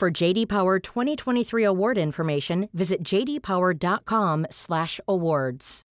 For JD Power 2023 award information, visit jdpower.com/awards.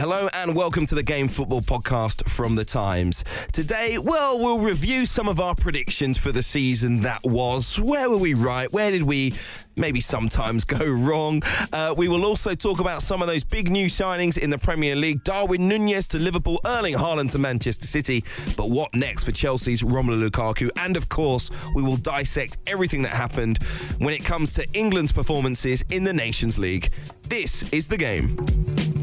Hello and welcome to the Game Football Podcast from The Times. Today, well, we'll review some of our predictions for the season that was. Where were we right? Where did we maybe sometimes go wrong? Uh, we will also talk about some of those big new signings in the Premier League Darwin Nunez to Liverpool, Erling Haaland to Manchester City. But what next for Chelsea's Romelu Lukaku? And of course, we will dissect everything that happened when it comes to England's performances in the Nations League. This is the game.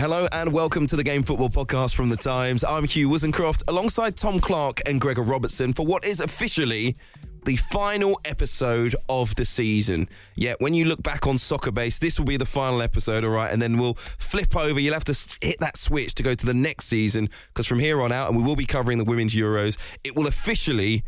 Hello and welcome to the Game Football Podcast from The Times. I'm Hugh Woozencroft alongside Tom Clarke and Gregor Robertson for what is officially the final episode of the season. Yeah, when you look back on Soccer Base, this will be the final episode, all right? And then we'll flip over. You'll have to hit that switch to go to the next season because from here on out, and we will be covering the Women's Euros, it will officially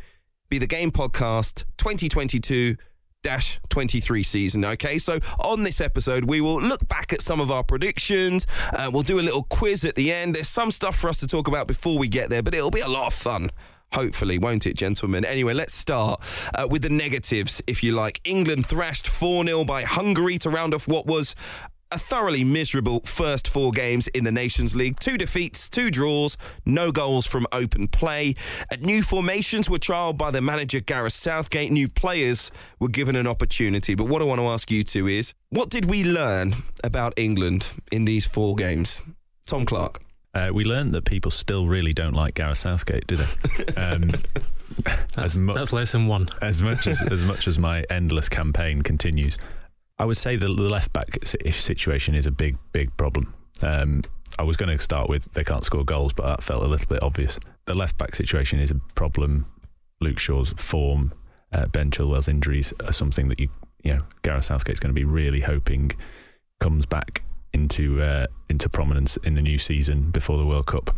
be the Game Podcast 2022 Dash 23 season. Okay, so on this episode, we will look back at some of our predictions. Uh, we'll do a little quiz at the end. There's some stuff for us to talk about before we get there, but it'll be a lot of fun. Hopefully, won't it, gentlemen? Anyway, let's start uh, with the negatives, if you like. England thrashed 4 0 by Hungary to round off what was a thoroughly miserable first four games in the Nations League. Two defeats, two draws, no goals from open play. Uh, new formations were trialled by the manager Gareth Southgate. New players were given an opportunity. But what I want to ask you two is what did we learn about England in these four games? Tom Clarke. Uh, we learned that people still really don't like Gareth Southgate, do they? Um, that's, mu- that's lesson one. As much as as much as my endless campaign continues, I would say the left back situation is a big, big problem. Um, I was going to start with they can't score goals, but that felt a little bit obvious. The left back situation is a problem. Luke Shaw's form, uh, Ben Chilwell's injuries are something that you, you know, Gareth Southgate's going to be really hoping comes back into uh, into prominence in the new season before the World Cup.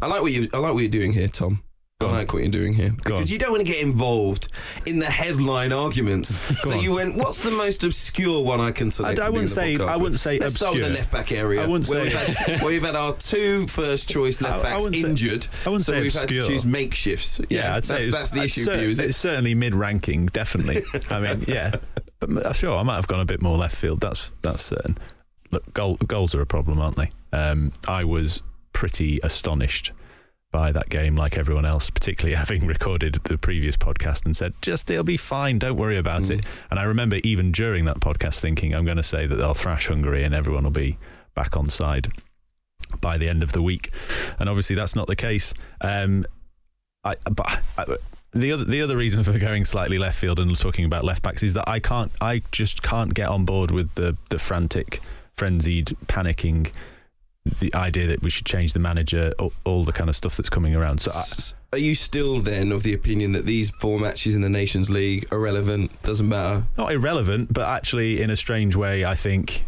I like what you I like what you're doing here, Tom. I like what you're doing here because you don't want to get involved in the headline arguments. so you went, "What's the most obscure one I can select?" I, I wouldn't say. I wouldn't say. Let's obscure. start with the left back area. I wouldn't where say. We've had, where we've had our two first choice left backs I, I injured. Say, I wouldn't so say we've obscure. had to choose makeshifts. Yeah, yeah I'd say that's, that's the issue for you. Is it? It's certainly mid-ranking, definitely. I mean, yeah, but sure, I might have gone a bit more left field. That's that's certain. Look, goal, goals are a problem, aren't they? Um, I was pretty astonished by that game, like everyone else, particularly having recorded the previous podcast and said, just it'll be fine, don't worry about mm. it. And I remember even during that podcast thinking, I'm going to say that they'll thrash Hungary and everyone will be back on side by the end of the week. And obviously, that's not the case. Um, I, but I, the other the other reason for going slightly left field and talking about left backs is that I can't I just can't get on board with the the frantic, frenzied, panicking the idea that we should change the manager, all, all the kind of stuff that's coming around. So, I, are you still then of the opinion that these four matches in the Nations League are irrelevant? Doesn't matter. Not irrelevant, but actually, in a strange way, I think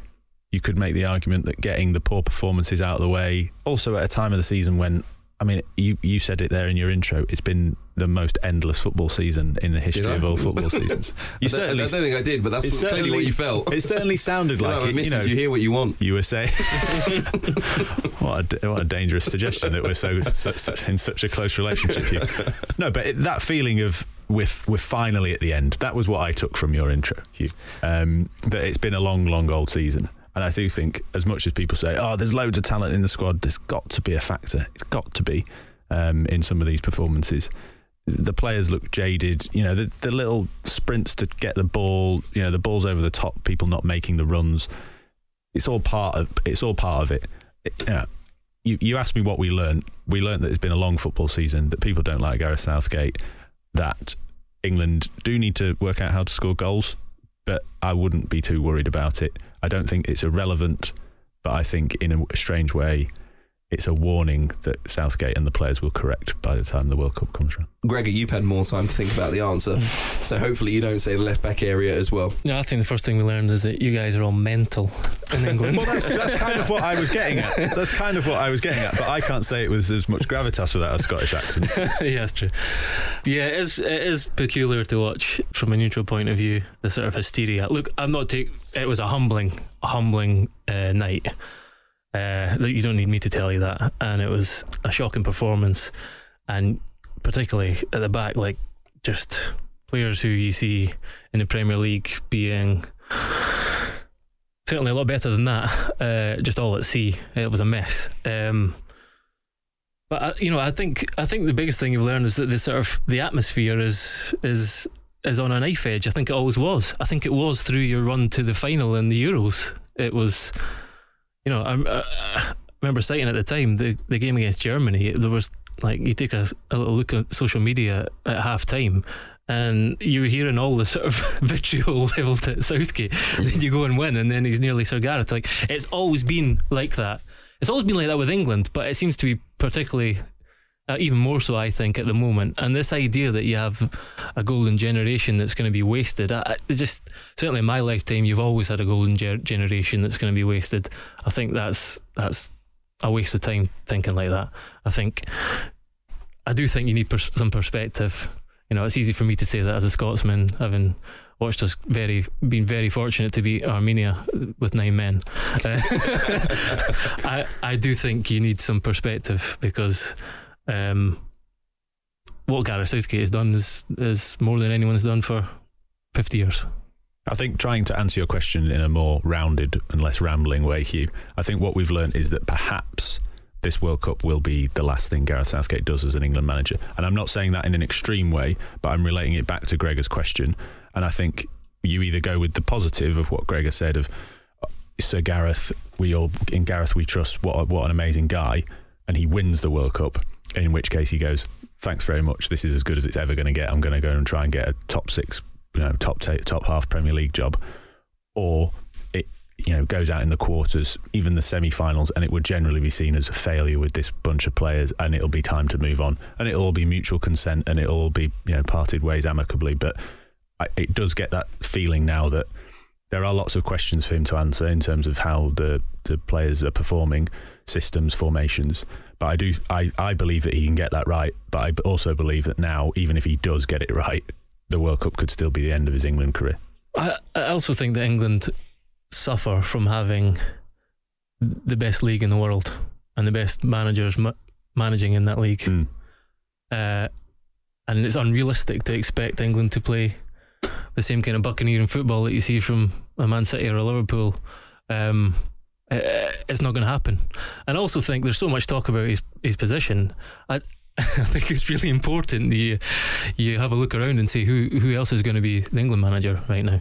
you could make the argument that getting the poor performances out of the way, also at a time of the season when I mean, you you said it there in your intro. It's been the most endless football season in the history of all football seasons. You I certainly, I don't think I did, but that's clearly what you felt. It certainly sounded like you know, it. You, know, you hear what you want. You were saying, what a what a dangerous suggestion that we're so, so, so in such a close relationship. Here. No, but it, that feeling of we're we're finally at the end. That was what I took from your intro, Hugh. Um, that it's been a long, long old season, and I do think, as much as people say, "Oh, there's loads of talent in the squad," there's got to be a factor. It's got to be um, in some of these performances. The players look jaded. You know, the, the little sprints to get the ball. You know, the balls over the top. People not making the runs. It's all part of. It's all part of it. it you, you asked me what we learned. We learned that it's been a long football season, that people don't like Gareth Southgate, that England do need to work out how to score goals, but I wouldn't be too worried about it. I don't think it's irrelevant, but I think in a strange way, it's a warning that Southgate and the players will correct by the time the World Cup comes around. Gregor, you've had more time to think about the answer, so hopefully you don't say the left back area as well. No, I think the first thing we learned is that you guys are all mental in England. well, that's, that's kind of what I was getting at. That's kind of what I was getting at, but I can't say it was as much gravitas without a Scottish accent. yeah, that's true. Yeah, it is, it is peculiar to watch from a neutral point of view, the sort of hysteria. Look, I'm not taking. It was a humbling, a humbling uh, night. Uh, you don't need me to tell you that. And it was a shocking performance, and particularly at the back, like just players who you see in the Premier League being certainly a lot better than that. Uh, just all at sea, it was a mess. Um, but I, you know, I think I think the biggest thing you've learned is that the sort of the atmosphere is is is on a knife edge. I think it always was. I think it was through your run to the final in the Euros. It was you know, I, uh, I remember saying at the time the the game against Germany, there was like you take a, a little look at social media at half time and you're hearing all the sort of vitriol leveled at Southgate. And then you go and win, and then he's nearly Sir Gareth. Like it's always been like that. It's always been like that with England, but it seems to be particularly. Uh, even more so, I think, at the moment. And this idea that you have a golden generation that's going to be wasted, I, I just certainly in my lifetime, you've always had a golden ge- generation that's going to be wasted. I think that's that's a waste of time thinking like that. I think I do think you need pers- some perspective. You know, it's easy for me to say that as a Scotsman, having watched us very, been very fortunate to beat Armenia with nine men. Uh, I I do think you need some perspective because um, what Gareth Southgate has done is is more than anyone's done for fifty years. I think trying to answer your question in a more rounded and less rambling way, Hugh, I think what we've learned is that perhaps this World Cup will be the last thing Gareth Southgate does as an England manager. And I'm not saying that in an extreme way, but I'm relating it back to Gregor's question. And I think you either go with the positive of what Gregor said of Sir Gareth, we all in Gareth we trust. What what an amazing guy, and he wins the World Cup. In which case he goes, thanks very much. This is as good as it's ever going to get. I'm going to go and try and get a top six, you know, top t- top half Premier League job, or it you know goes out in the quarters, even the semi-finals, and it would generally be seen as a failure with this bunch of players, and it'll be time to move on, and it'll all be mutual consent, and it'll all be you know parted ways amicably. But I, it does get that feeling now that there are lots of questions for him to answer in terms of how the the players are performing, systems, formations. But I do, I, I believe that he can get that right. But I also believe that now, even if he does get it right, the World Cup could still be the end of his England career. I, I also think that England suffer from having the best league in the world and the best managers ma- managing in that league. Mm. Uh, and it's unrealistic to expect England to play the same kind of buccaneering football that you see from a Man City or a Liverpool. Um, Uh, it's not going to happen. And I also think there's so much talk about his his position. I, I think it's really important that you you have a look around and see who who else is going to be the England manager right now.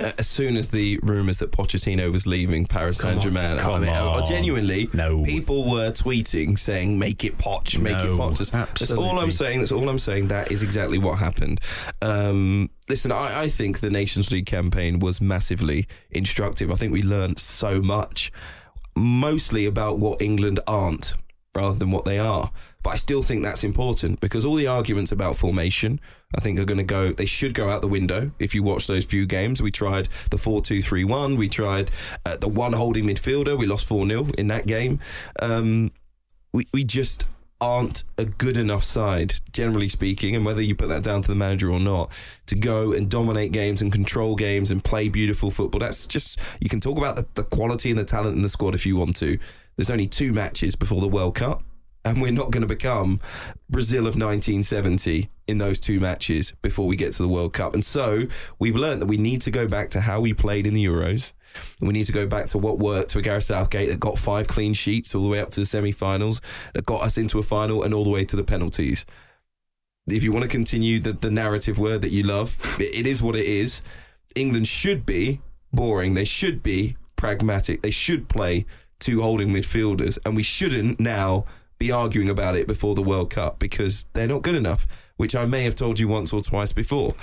Uh, as soon as the rumours that Pochettino was leaving Paris Saint Germain, I mean, uh, genuinely, No. people were tweeting saying, "Make it Poch, make No, it Poch." That's, that's all I'm saying. That's all I'm saying. That is exactly what happened. Um, listen, I, I think the Nations League campaign was massively instructive. I think we learned so much, mostly about what England aren't rather than what they are. But I still think that's important because all the arguments about formation, I think, are going to go, they should go out the window. If you watch those few games, we tried the 4 2 3 1, we tried uh, the one holding midfielder, we lost 4 0 in that game. Um, we, we just aren't a good enough side, generally speaking, and whether you put that down to the manager or not, to go and dominate games and control games and play beautiful football. That's just, you can talk about the, the quality and the talent in the squad if you want to. There's only two matches before the World Cup. And we're not going to become Brazil of 1970 in those two matches before we get to the World Cup. And so we've learned that we need to go back to how we played in the Euros. We need to go back to what worked for Gareth Southgate that got five clean sheets all the way up to the semi finals, that got us into a final and all the way to the penalties. If you want to continue the, the narrative word that you love, it, it is what it is. England should be boring. They should be pragmatic. They should play two holding midfielders. And we shouldn't now be arguing about it before the World Cup because they're not good enough, which I may have told you once or twice before.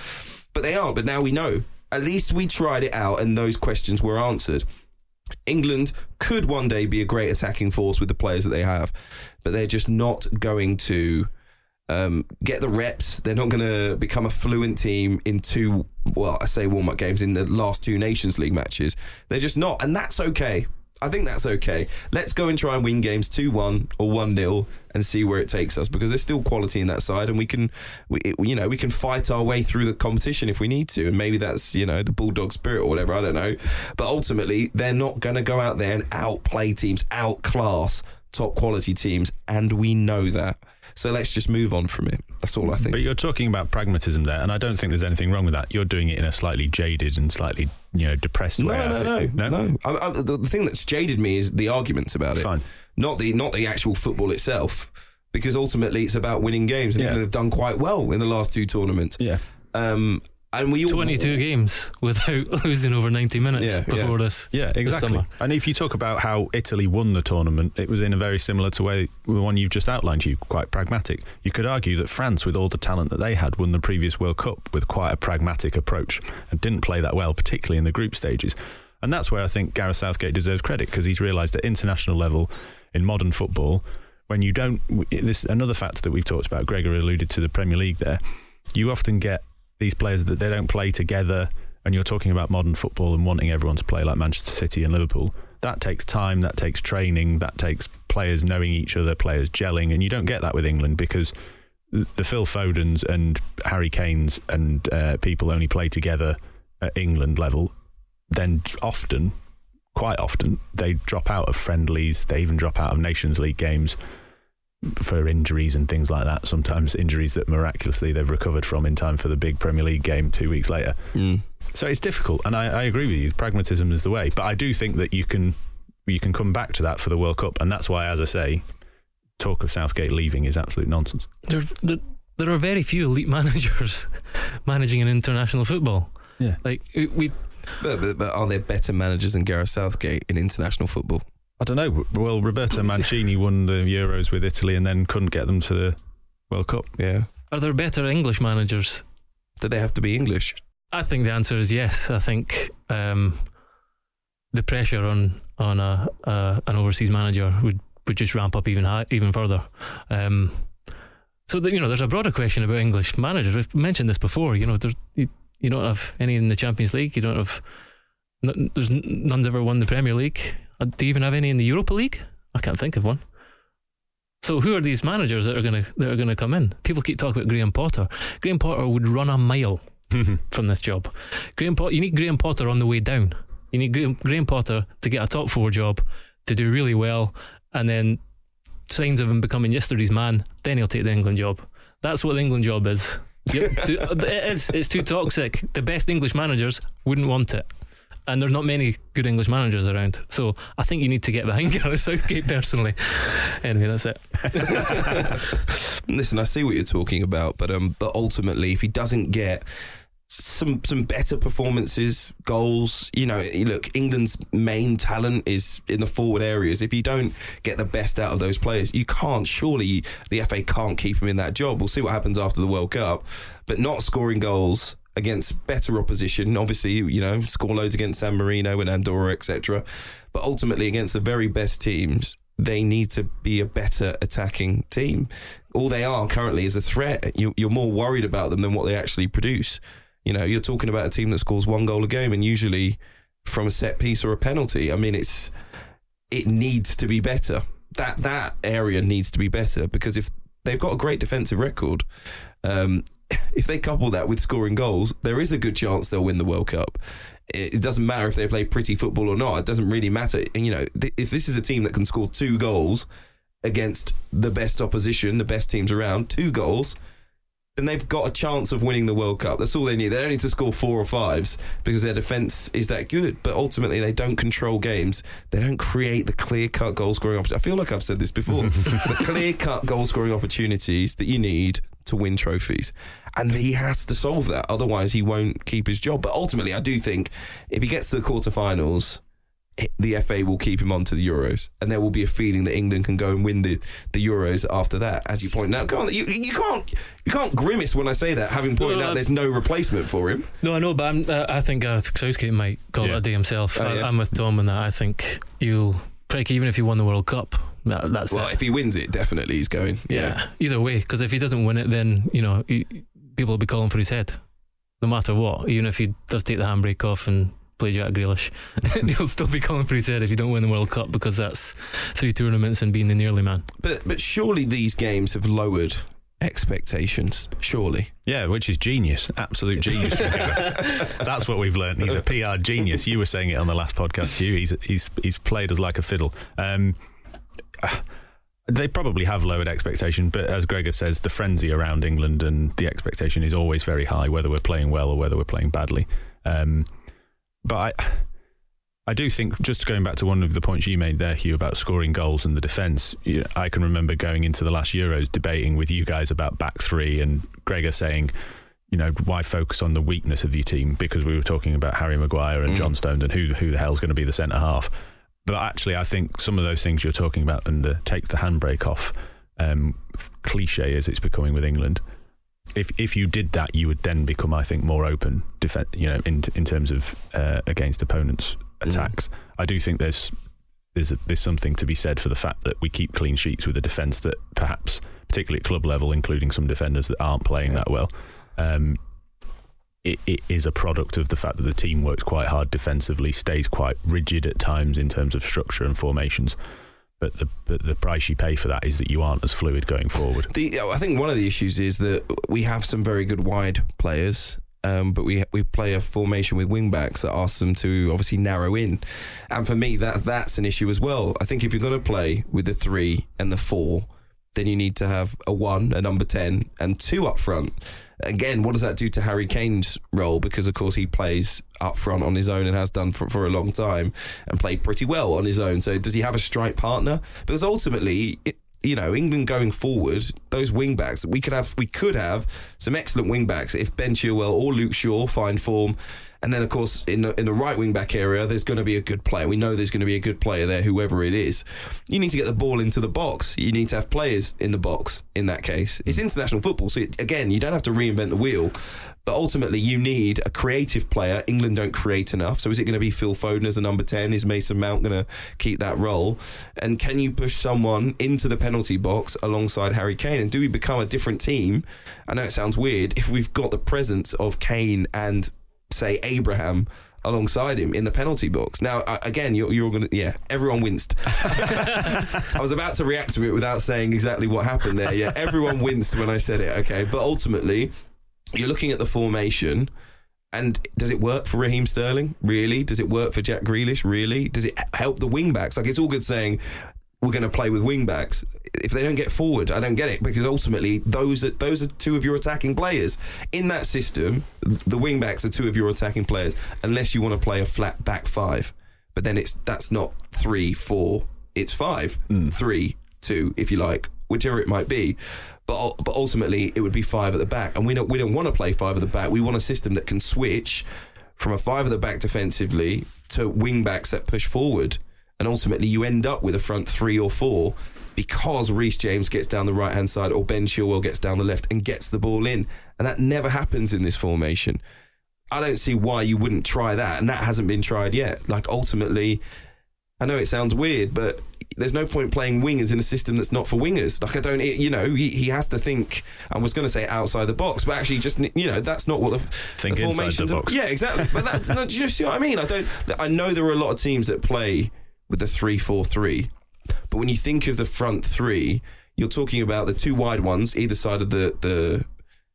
But they aren't. But now we know. At least we tried it out and those questions were answered. England could one day be a great attacking force with the players that they have, but they're just not going to um, get the reps. They're not going to become a fluent team in two, well, I say warm up games in the last two Nations League matches. They're just not. And that's okay. I think that's okay. Let's go and try and win games 2 1 or 1 0 and see where it takes us because there's still quality in that side and we can, we, you know, we can fight our way through the competition if we need to. And maybe that's, you know, the Bulldog spirit or whatever. I don't know. But ultimately, they're not going to go out there and outplay teams, outclass top quality teams. And we know that. So let's just move on from it. That's all I think. But you're talking about pragmatism there, and I don't think there's anything wrong with that. You're doing it in a slightly jaded and slightly, you know, depressed no, way. I no, no, no, no. I, I, the, the thing that's jaded me is the arguments about it. Fine. Not the not the actual football itself, because ultimately it's about winning games, and Yeah. England have done quite well in the last two tournaments. Yeah. Um, and we all 22 games without losing over 90 minutes Yeah, before yeah. this. Yeah, exactly. summer. And if you talk about how Italy won the tournament, it was in a very similar to way the one you've just outlined. You quite pragmatic. You could argue that France, with all the talent that they had, won the previous World Cup with quite a pragmatic approach and didn't play that well, particularly in the group stages. And that's where I think Gareth Southgate deserves credit because he's realised at international level in modern football, when you don't, this another factor that we've talked about. Gregor alluded to the Premier League there. You often get these players that they don't play together, and you're talking about modern football and wanting everyone to play like Manchester City and Liverpool. That takes time, that takes training, that takes players knowing each other, players gelling, and you don't get that with England because the Phil Fodens and Harry Kanes and uh, people only play together at England level. Then often, quite often, they drop out of friendlies. They even drop out of Nations League games for injuries and things like that. Sometimes injuries that miraculously they've recovered from in time for the big Premier League game two weeks later. Mm. So it's difficult, and I, I agree with you. Pragmatism is the way, but I do think that you can you can come back to that for the World Cup, and that's why, as I say, talk of Southgate leaving is absolute nonsense. There, there, there are very few elite managers managing an international football. Yeah. Like we- we But, but, but are there better managers than Gareth Southgate in international football? I don't know. Well, Roberto Mancini won the Euros with Italy and then couldn't get them to the World Cup. Yeah. are there better English managers? Do they have to be English? I think the answer is yes. I think um, the pressure on on a, a an overseas manager would, would just ramp up even high, even further. Um, so the, you know, there's a broader question about English managers. We've mentioned this before. You know, there's, you, you don't have any in the Champions League. You don't have. n- There's none's ever won the Premier League. Uh, Do you even have any in the Europa League? I can't think of one. So who are these managers that are gonna that are gonna come in? People keep talking about Graham Potter. Graham Potter would run a mile from this job. Graham Potter, you need Graham Potter on the way down. You need Graham, Graham Potter to get a top four job, to do really well, and then signs of him becoming yesterday's man. Then he'll take the England job. That's what the England job is. Yep, it is. It's too toxic. The best English managers wouldn't want it. And there's not many good English managers around. So I think you need to get behind Gareth Southgate personally. Anyway, that's it. Listen, I see what you're talking about, but um, but ultimately, if he doesn't get some some better performances, goals, you know, look, England's main talent is in the forward areas. If you don't get the best out of those players, you can't. Surely the FA can't keep him in that job. We'll see what happens after the World Cup, but not scoring goals against better opposition. Obviously, you know, score loads against San Marino and Andorra, etc. But ultimately, against the very best teams, they need to be a better attacking team. All they are currently is a threat. You, you're more worried about them than what they actually produce. You know, you're talking about a team that scores one goal a game, and usually from a set piece or a penalty. I mean, it's it needs to be better. That that area needs to be better because if they've got a great defensive record, um, if they couple that with scoring goals, there is a good chance they'll win the World Cup. It, it doesn't matter if they play pretty football or not. It doesn't really matter. And you know, th- if this is a team that can score two goals against the best opposition, the best teams around, two goals, then they've got a chance of winning the World Cup. That's all they need. They don't need to score four or fives because their defence is that good. But ultimately, they don't control games. They don't create the clear cut goal scoring opportunities. I feel like I've said this before. the clear cut goal scoring opportunities that you need to win trophies. And he has to solve that. Otherwise, he won't keep his job. But ultimately, I do think if he gets to the quarterfinals, the FA will keep him on to the Euros, and there will be a feeling that England can go and win the, the Euros after that. As you pointed out, go on, you, you can't you can't grimace when I say that, having pointed No, out I- there's no replacement for him. No, I know, but I'm, uh, I think Gareth Southgate might call Yeah. it a day himself. Oh, I, yeah. I'm with Tom in that. I think you'll, Craig, even if he won the World Cup, that, that's Well, it. if he wins it, definitely he's going. Yeah. Either way, because if he doesn't win it, then you know he, people will be calling for his head, no matter what. Even if he does take the handbrake off and play Jack Grealish, they'll still be calling for his head if you don't win the World Cup because that's three tournaments and being the nearly man. But but surely these games have lowered expectations. Surely. Yeah, which is genius, absolute genius. That's what we've learned. He's a PR genius. You were saying it on the last podcast, Hugh. He's he's he's played us like a fiddle. Um, they probably have lowered expectation, but as Gregor says, the frenzy around England and the expectation is always very high, whether we're playing well or whether we're playing badly. Um, but I, I do think, just going back to one of the points you made there, Hugh, about scoring goals and the defence, I can remember going into the last Euros debating with you guys about back three and Gregor saying, you know, why focus on the weakness of your team? Because we were talking about Harry Maguire and Mm. John Stones and who, who the hell's going to be the centre half. But actually, I think some of those things you're talking about and the take the handbrake off, um, cliche as it's becoming with England, if if you did that, you would then become, I think, more open, defen you know, in in terms of uh, against opponents' attacks. I do think there's there's a, there's something to be said for the fact that we keep clean sheets with a defence that perhaps, particularly at club level, including some defenders that aren't playing that well. Um, it, it is a product of the fact that the team works quite hard defensively, stays quite rigid at times in terms of structure and formations. But the but the price you pay for that is that you aren't as fluid going forward. The I think one of the issues is that we have some very good wide players. Um, but we we play a formation with wing backs that asks them to obviously narrow in, and for me that that's an issue as well. I think if you're going to play with the three and the four, then you need to have a one, a number ten, and two up front. Again, what does that do to Harry Kane's role? Because of course he plays up front on his own and has done for, for a long time, and played pretty well on his own. So does he have a strike partner? Because ultimately, it, you know, England going forward, those wing backs, we could have we could have some excellent wing backs if Ben Chilwell or Luke Shaw find form. And then, of course, in the, in the right wing back area, there's going to be a good player. We know there's going to be a good player there, whoever it is. You need to get the ball into the box. You need to have players in the box in that case. It's mm. international football. So, it, again, you don't have to reinvent the wheel. But ultimately, you need a creative player. England don't create enough. So, is it going to be Phil Foden as a number 10? Is Mason Mount going to keep that role? And can you push someone into the penalty box alongside Harry Kane? And do we become a different team? I know it sounds weird if we've got the presence of Kane and, say, Abraham alongside him in the penalty box. Now, again, you're, you're going to, yeah, everyone winced. I was about to react to it without saying exactly what happened there. Yeah, everyone winced when I said it, okay. But ultimately, you're looking at the formation. And does it work for Raheem Sterling? Really? Does it work for Jack Grealish? Really? Does it help the wing backs? Like it's all good saying we're going to play with wing backs. If they don't get forward, I don't get it because ultimately those are those are two of your attacking players in that system. The wing backs are two of your attacking players, unless you want to play a flat back five. But then it's that's not three, four. It's five, mm. three, two, if you like, whichever it might be. But but ultimately, it would be five at the back, and we don't we don't want to play five at the back. We want a system that can switch from a five at the back defensively to wing backs that push forward, and ultimately you end up with a front three or four because Reece James gets down the right hand side or Ben Chilwell gets down the left and gets the ball in, and that never happens in this formation. I don't see why you wouldn't try that, and that hasn't been tried yet. Like ultimately, I know it sounds weird, but there's no point playing wingers in a system that's not for wingers. Like I don't, it- you know, he, he has to think. I was going to say outside the box, but actually, just you know, that's not what the Think the inside the formations are- Yeah, exactly. But that, no, do you see what I mean? I don't. I know there are a lot of teams that play with the three-four-three, but when you think of the front three, you're talking about the two wide ones either side of the the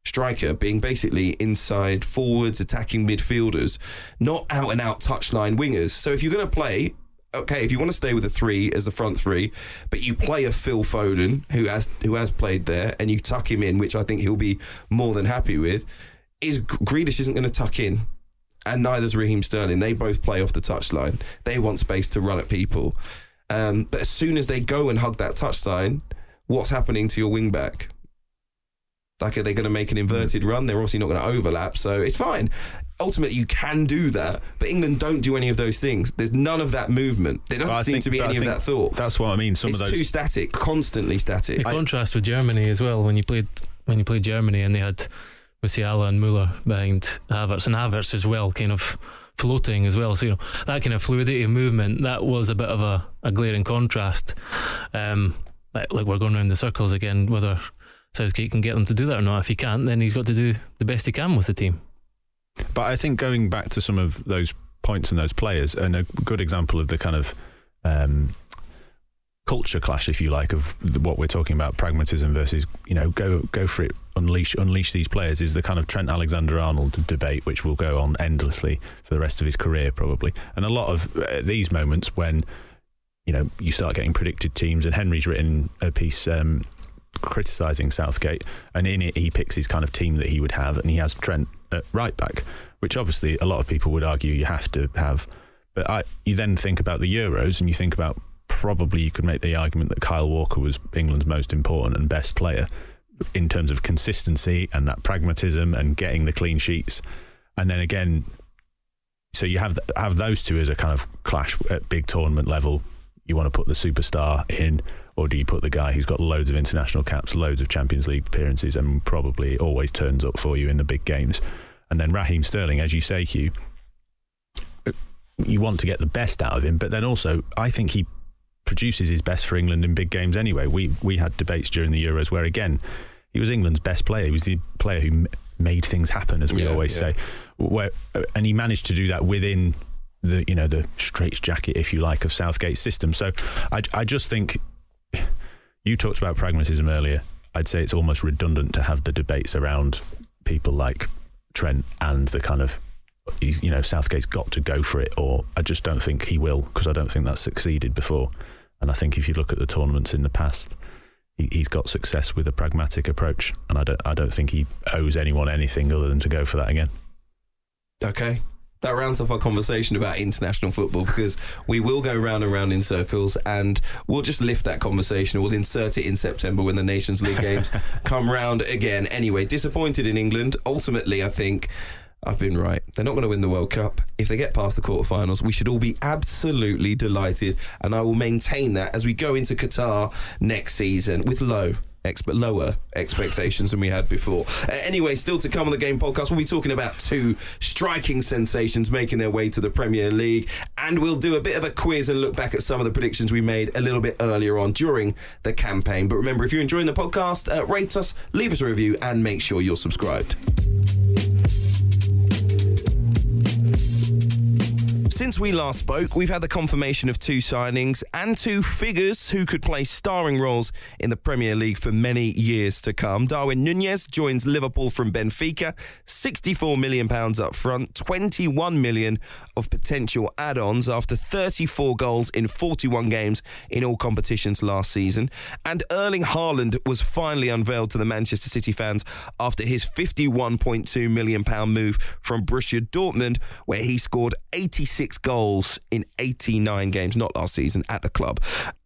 striker being basically inside forwards, attacking midfielders, not out and out touchline wingers. So if you're going to play okay, if you want to stay with a three as the front three, but you play a Phil Foden who has who has played there, and you tuck him in, which I think he'll be more than happy with. Is Grealish isn't going to tuck in, and neither's Raheem Sterling. They both play off the touchline. They want space to run at people. Um, but as soon as they go and hug that touchline, what's happening to your wing back? Like, are they going to make an inverted run? They're obviously not going to overlap, so it's fine. Ultimately, you can do that, but England don't do any of those things. There's none of that movement. There doesn't seem think- to be any of that thought. That's what I mean. Some it's of those too static, constantly static. The contrast with Germany as well when you played when you played Germany and they had Musiala and Muller behind Havertz and Havertz as well, kind of floating as well. So you know that kind of fluidity of movement that was a bit of a, a glaring contrast. Um, like, like we're going around the circles again. Whether Southgate can get them to do that or not. If he can't, then he's got to do the best he can with the team. But I think going back to some of those points and those players, and a good example of the kind of um, culture clash, if you like, of what we're talking about, pragmatism versus you know go go for it, unleash unleash these players, is the kind of Trent Alexander Arnold debate, which will go on endlessly for the rest of his career probably. And a lot of uh, these moments when you know you start getting predicted teams, and Henry's written a piece. Um, criticising Southgate, and in it he picks his kind of team that he would have, and he has Trent at right back, which obviously a lot of people would argue you have to have. But I, you then think about the Euros, and you think about probably you could make the argument that Kyle Walker was England's most important and best player in terms of consistency and that pragmatism and getting the clean sheets, and then again. So you have have those two as a kind of clash at big tournament level. You want to put the superstar in, or do you put the guy who's got loads of international caps, loads of Champions League appearances, and probably always turns up for you in the big games? And then Raheem Sterling, as you say, Hugh, you want to get the best out of him, but then also I think he produces his best for England in big games anyway. We we had debates during the Euros where again he was England's best player. He was the player who m- made things happen, as we Yeah, always yeah. say. Where and he managed to do that within the you know the straitjacket, if you like, of Southgate's system. So I I just think you talked about pragmatism earlier. I'd say it's almost redundant to have the debates around people like Trent and the kind of you know Southgate's got to go for it, or I just don't think he will because I don't think that's succeeded before. And I think if you look at the tournaments in the past, he, he's got success with a pragmatic approach, and I don't I don't think he owes anyone anything other than to go for that again. Okay. That rounds off our conversation about international football because we will go round and round in circles and we'll just lift that conversation. We'll insert it in September when the Nations League games come round again. Anyway, disappointed in England. Ultimately, I think I've been right. They're not going to win the World Cup. If they get past the quarterfinals, we should all be absolutely delighted. And I will maintain that as we go into Qatar next season with low. Expe- lower expectations than we had before. Uh, anyway, still to come on the Game Podcast, we'll be talking about two striking sensations making their way to the Premier League, and we'll do a bit of a quiz and look back at some of the predictions we made a little bit earlier on during the campaign. But remember, if you're enjoying the podcast, uh, rate us, leave us a review, and make sure you're subscribed. Since we last spoke, we've had the confirmation of two signings and two figures who could play starring roles in the Premier League for many years to come. Darwin Nunez joins Liverpool from Benfica, 64 million pounds up front, £21 million of potential add-ons after 34 goals in 41 games in all competitions last season. And Erling Haaland was finally unveiled to the Manchester City fans after his 51.2 million pound move from Borussia Dortmund where he scored 86 goals in 89 games, not last season, at the club.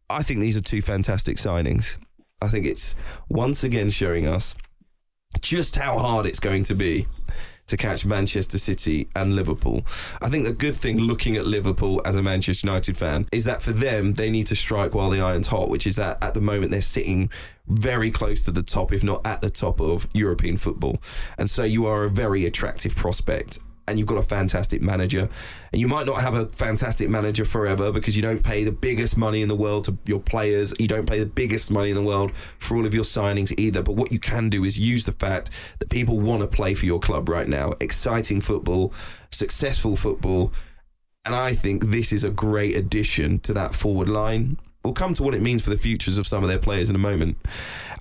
I think these are two fantastic signings. I think it's once again showing us just how hard it's going to be to catch Manchester City and Liverpool. I think the good thing looking at Liverpool as a Manchester United fan is that for them, they need to strike while the iron's hot, which is that at the moment they're sitting very close to the top, if not at the top of European football. And so you are a very attractive prospect. And you've got a fantastic manager. And you might not have a fantastic manager forever because you don't pay the biggest money in the world to your players. You don't pay the biggest money in the world for all of your signings either. But what you can do is use the fact that people want to play for your club right now. Exciting football, successful football. And I think this is a great addition to that forward line. We'll come to what it means for the futures of some of their players in a moment.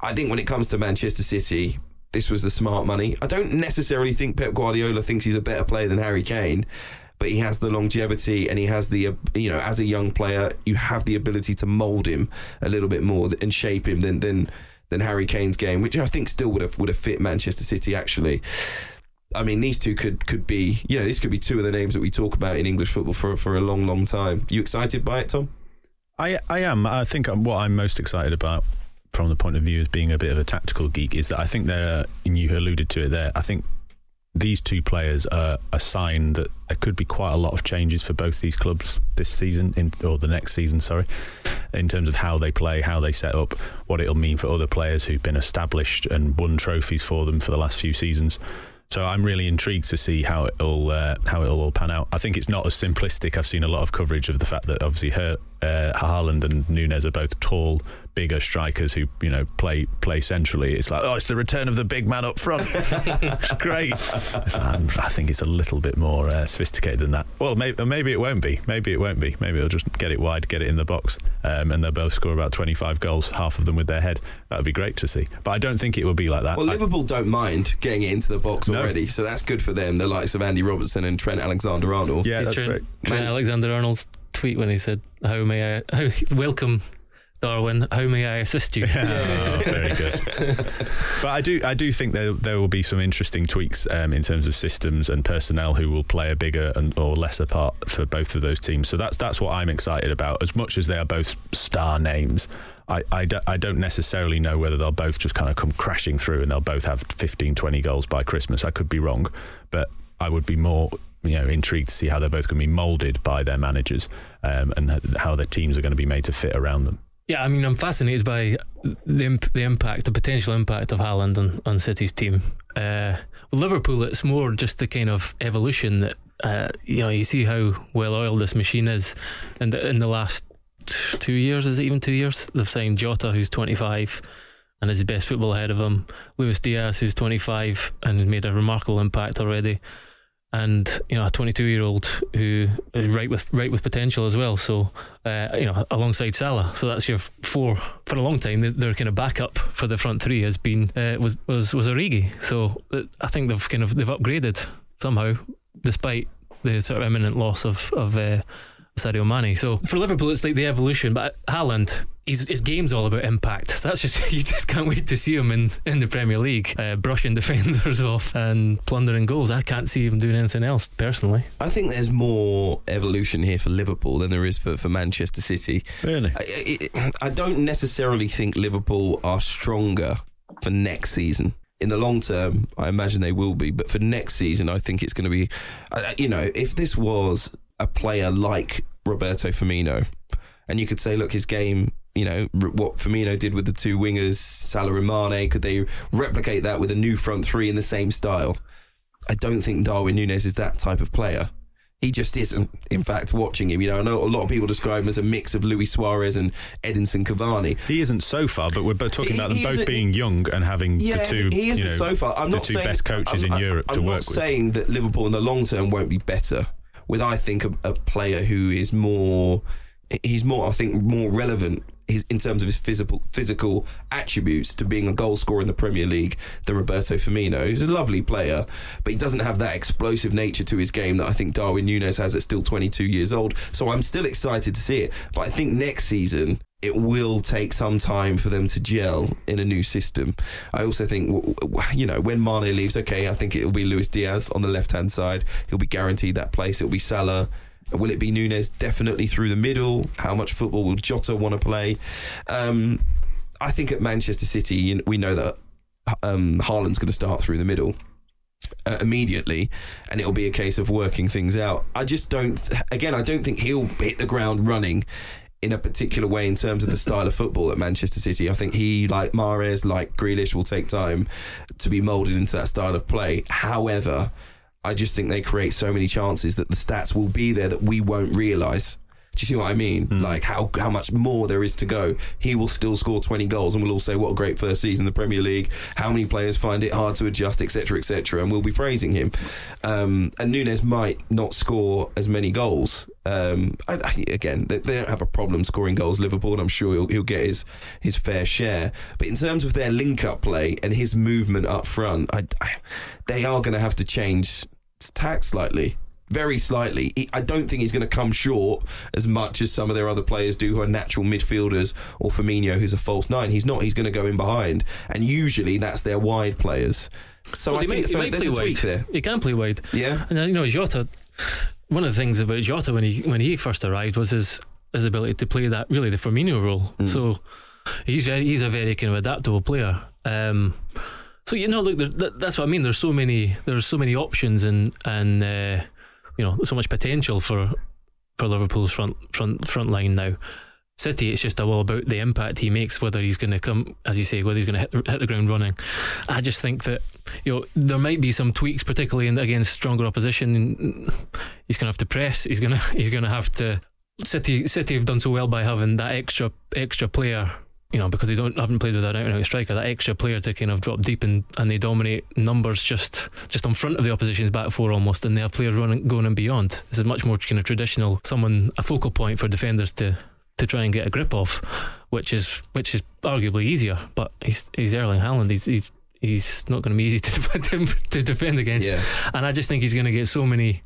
I think when it comes to Manchester City, this was the smart money. I don't necessarily think Pep Guardiola thinks he's a better player than Harry Kane, but he has the longevity and he has the you know as a young player you have the ability to mold him a little bit more and shape him than than than Harry Kane's game, which I think still would have would have fit Manchester City actually. I mean, these two could could be, you know, this could be two of the names that we talk about in English football for for a long, long time. You excited by it, Tom? I I am. I think what I'm most excited about from the point of view as being a bit of a tactical geek is that I think there, and you alluded to it there. I think these two players are a sign that there could be quite a lot of changes for both these clubs this season, in, or the next season, sorry, in terms of how they play, how they set up, what it'll mean for other players who've been established and won trophies for them for the last few seasons. So I'm really intrigued to see how it'll uh, how it'll all pan out. I think it's not as simplistic. I've seen a lot of coverage of the fact that obviously her, uh, Haaland and Nunez are both tall, bigger strikers who you know play play centrally. It's like oh, it's the return of the big man up front. it's great. I think it's a little bit more uh, sophisticated than that. Well, maybe maybe it won't be. Maybe it won't be. Maybe it'll just get it wide, get it in the box, um, and they'll both score about 25 goals, half of them with their head. That would be great to see. But I don't think it will be like that. Well, I, Liverpool don't mind getting it into the box No. already, so that's good for them. The likes of Andy Robertson and Trent Alexander-Arnold. yeah, that's Trent, great. Trent Alexander Arnold's tweet when he said, "How may I how, welcome, Darwin? How may I assist you?" Oh, very good. but I do, I do think there there will be some interesting tweaks um, in terms of systems and personnel who will play a bigger and or lesser part for both of those teams. So that's that's what I'm excited about. As much as they are both star names, I, I, do, I don't necessarily know whether they'll both just kind of come crashing through and they'll both have 15, 20 goals by Christmas. I could be wrong, but I would be more you know intrigued to see how they're both going to be moulded by their managers um, and how their teams are going to be made to fit around them. Yeah, I mean, I'm fascinated by the imp- the impact, the potential impact of Haaland on, on City's team. Uh, Liverpool, it's more just the kind of evolution that uh, you know. You see how well oiled this machine is, and in the last two years, is it even two years? They've signed Jota, who's 25, and is the best football ahead of him. Luis Diaz, who's 25, and has made a remarkable impact already. And you know, a 22 year old who is right with right with potential as well. So uh, you know, alongside Salah. So that's your four for a long time. Their, kind of backup for the front three has been uh, was was was Origi. So uh, I think they've kind of they've upgraded somehow, despite the sort of imminent loss of of uh, Sadio Mane. So for Liverpool, it's like the evolution. But Haaland, his, his game's all about impact. That's just you just can't wait to see him in, in the Premier League, uh, brushing defenders off and plundering goals. I can't see him doing anything else personally. I think there's more evolution here for Liverpool than there is for, for Manchester City. Really? I, I, I don't necessarily think Liverpool are stronger for next season. In the long term, I imagine they will be, but for next season, I think it's going to be, uh, you know, if this was a player like Roberto Firmino, and you could say, look, his game, you know, r- what Firmino did with the two wingers, Salah and Mane, could they replicate that with a new front three in the same style? I don't think Darwin Nunez is that type of player. He just isn't. In fact, watching him, you know, I know a lot of people describe him as a mix of Luis Suarez and Edinson Cavani. He isn't so far, but we're both talking He- about them both being young and having Yeah, the two, he isn't you know, so far. I'm the not two saying, best coaches I'm, in Europe I'm to not work with. saying that Liverpool in the long term won't be better. With I think a, a player who is more, he's more I think more relevant his, in terms of his physical physical attributes to being a goal scorer in the Premier League than Roberto Firmino. He's a lovely player, but he doesn't have that explosive nature to his game that I think Darwin Nunez has at still 22 years old. So I'm still excited to see it, but I think next season it will take some time for them to gel in a new system. I also think, you know, when Mane leaves, okay, I think it'll be Luis Diaz on the left hand side. He'll be guaranteed that place. It'll be Salah. Will it be Nunez? Definitely through the middle. How much football will Jota want to play? Um, I think at Manchester City, we know that um, Haaland's going to start through the middle. Uh, immediately, and it'll be a case of working things out. I just don't. Again, I don't think he'll hit the ground running in a particular way in terms of the style of football at Manchester City. I think he, like Mahrez, like Grealish, will take time to be moulded into that style of play. However, I just think they create so many chances that the stats will be there that we won't realise. Do you see what I mean? Like how how much more there is to go. He will still score 20 goals, and we'll all say what a great first season in the Premier League. How many players find it hard to adjust, etc., etc., and we'll be praising him. Um, and Nunez might not score as many goals. Um, I, I- again, they, they don't have a problem scoring goals. Liverpool, and I'm sure he'll, he'll get his his fair share. But in terms of their link up play and his movement up front, I, I, they are going to have to change tack slightly very slightly. He, I don't think he's going to come short as much as some of their other players do who are natural midfielders or Firmino who's a false nine. He's not. He's going to go in behind, and usually that's their wide players. So Well, I he think he so. There's play a tweak wide. there. He can play wide. Yeah. And uh, you know, Jota. One of the things about Jota when he when he first arrived was his his ability to play that really the Firmino role. Mm. So he's very he's a very kind of adaptable player. Um, so you know, look, there, that, that's what I mean. There's so many there's so many options and and uh, you know so much potential for for Liverpool's front front front line now. City, it's just all about the impact he makes, whether he's going to come, as you say, whether he's going to hit, hit the ground running. I just think that you know there might be some tweaks, particularly in, against stronger opposition. He's going to have to press. He's going to he's going to have to. City City have done so well by having that extra extra player. You know, because they don't haven't played with an out and out striker, that extra player to kind of drop deep and, and they dominate numbers just just in front of the opposition's back four almost, and they have players running going and beyond. This is much more kind of traditional, someone a focal point for defenders to to try and get a grip of, which is which is arguably easier. But he's he's Erling Haaland. He's he's he's not going to be easy to defend, to defend against. Yeah. And I just think he's going to get so many,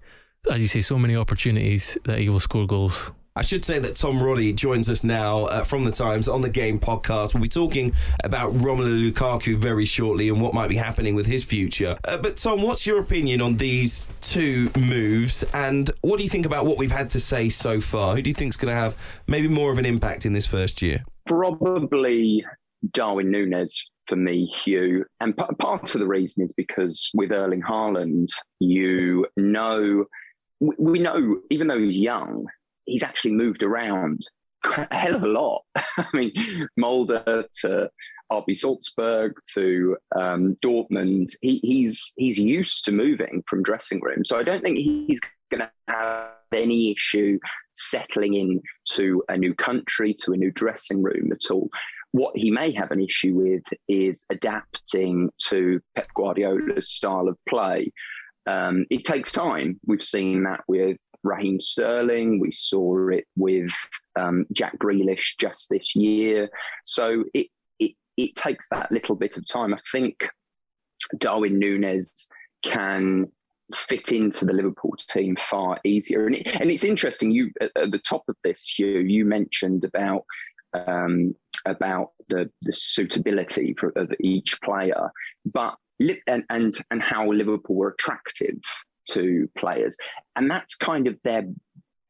as you say, so many opportunities that he will score goals. I should say that Tom Roddy joins us now uh, from the Times on the Game podcast. We'll be talking about Romelu Lukaku very shortly and what might be happening with his future. Uh, but Tom, what's your opinion on these two moves, and what do you think about what we've had to say so far? Who do you think's going to have maybe more of an impact in this first year? Probably Darwin Nunez for me, Hugh. And p- part of the reason is because with Erling Haaland, you know, we know, even though he's young, he's actually moved around a hell of a lot. I mean, Molde to RB Salzburg to um, Dortmund, he, he's he's used to moving from dressing rooms. So I don't think he's going to have any issue settling in to a new country, to a new dressing room at all. What he may have an issue with is adapting to Pep Guardiola's style of play. Um, it takes time. We've seen that with Raheem Sterling. We saw it with um, Jack Grealish just this year. So it, it it takes that little bit of time. I think Darwin Nunez can fit into the Liverpool team far easier. And, it, and it's interesting. You at, at the top of this, you you mentioned about um, about the the suitability of each player, but and and and how Liverpool were attractive to players, and that's kind of their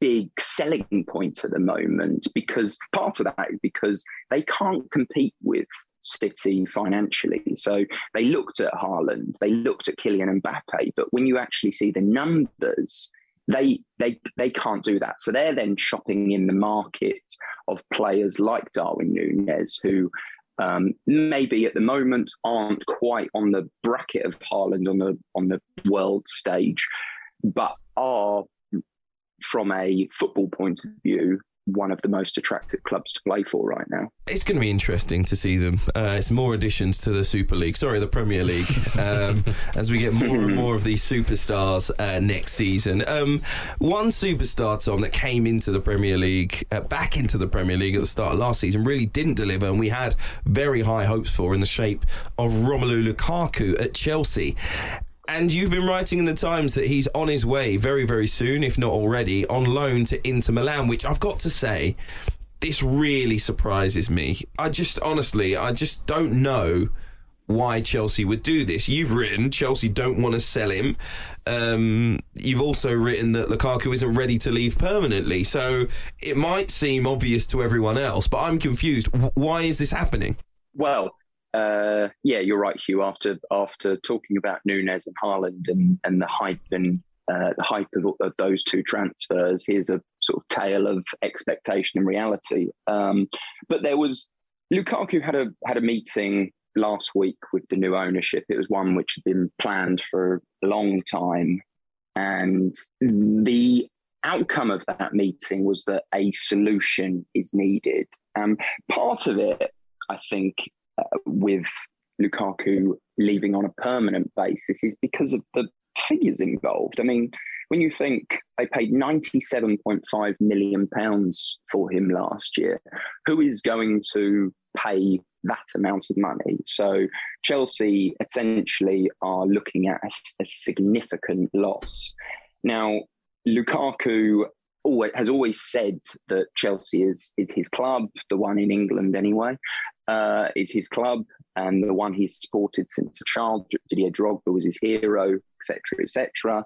big selling point at the moment because part of that is because they can't compete with City financially. So they looked at Haaland, they looked at Kylian Mbappe, but when you actually see the numbers, they they they can't do that. So they're then shopping in the market of players like Darwin Nunez, who um, maybe at the moment aren't quite on the bracket of Haaland on the on the world stage, but are from a football point of view one of the most attractive clubs to play for right now. It's going to be interesting to see them. Uh, it's more additions to the Super League, sorry, the Premier League, um, as we get more and more of these superstars uh, next season. Um, one superstar, Tom, that came into the Premier League, uh, back into the Premier League at the start of last season, really didn't deliver, and we had very high hopes for in the shape of Romelu Lukaku at Chelsea. And you've been writing in the Times that he's on his way very, very soon, if not already, on loan to Inter Milan, which I've got to say, this really surprises me. I just, honestly, I just don't know why Chelsea would do this. You've written Chelsea don't want to sell him. Um, you've also written that Lukaku isn't ready to leave permanently. So it might seem obvious to everyone else, but I'm confused. Why is this happening? Well, uh, yeah, you're right, Hugh. After after talking about Nunez and Haaland and, and the hype and uh, the hype of, of, those two transfers, here's a sort of tale of expectation and reality. Um, but there was Lukaku had a had a meeting last week with the new ownership. It was one which had been planned for a long time, and the outcome of that meeting was that a solution is needed. Um, part of it, I think, with Lukaku leaving on a permanent basis is because of the figures involved. I mean, when you think they paid 97.5 million pounds for him last year, who is going to pay that amount of money? So Chelsea essentially are looking at a significant loss. Now, Lukaku has always said that Chelsea is is his club, the one in England anyway, uh, is his club, and the one he's supported since a child. Didier Drogba was his hero, etc., etc.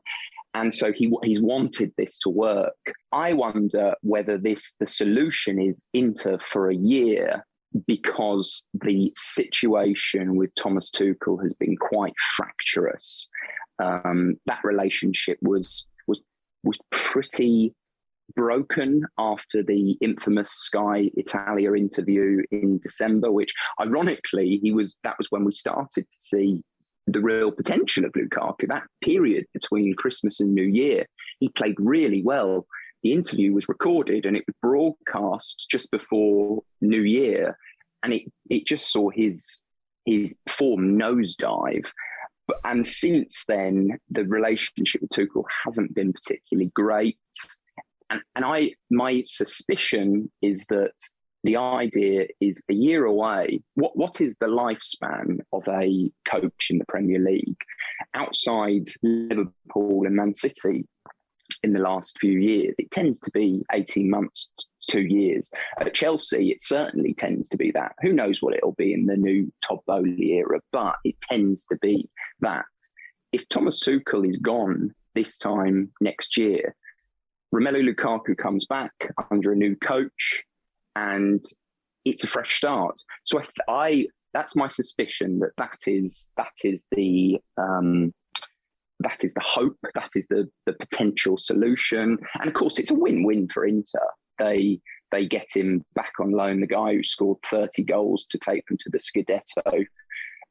And so he he's wanted this to work. I wonder whether this the solution is Inter for a year because the situation with Thomas Tuchel has been quite fractious. Um, that relationship was was was pretty broken after the infamous Sky Italia interview in December, which ironically he was that was when we started to see the real potential of Lukaku. That period between Christmas and New Year, he played really well. The interview was recorded and it was broadcast just before New Year, and it it just saw his his form nosedive. And since then, the relationship with Tuchel hasn't been particularly great. And, and I, my suspicion is that the idea is a year away. What what is the lifespan of a coach in the Premier League outside Liverpool and Man City? In the last few years, it tends to be 18 months, two years. At Chelsea, it certainly tends to be that. Who knows what it'll be in the new Todd Boehly era, but it tends to be that. If Thomas Tuchel is gone this time next year, Romelu Lukaku comes back under a new coach and it's a fresh start. So I, I that's my suspicion that that is that is the um, that is the hope, that is the the potential solution, and of course it's a win-win for Inter. They they get him back on loan, the guy who scored 30 goals to take them to the Scudetto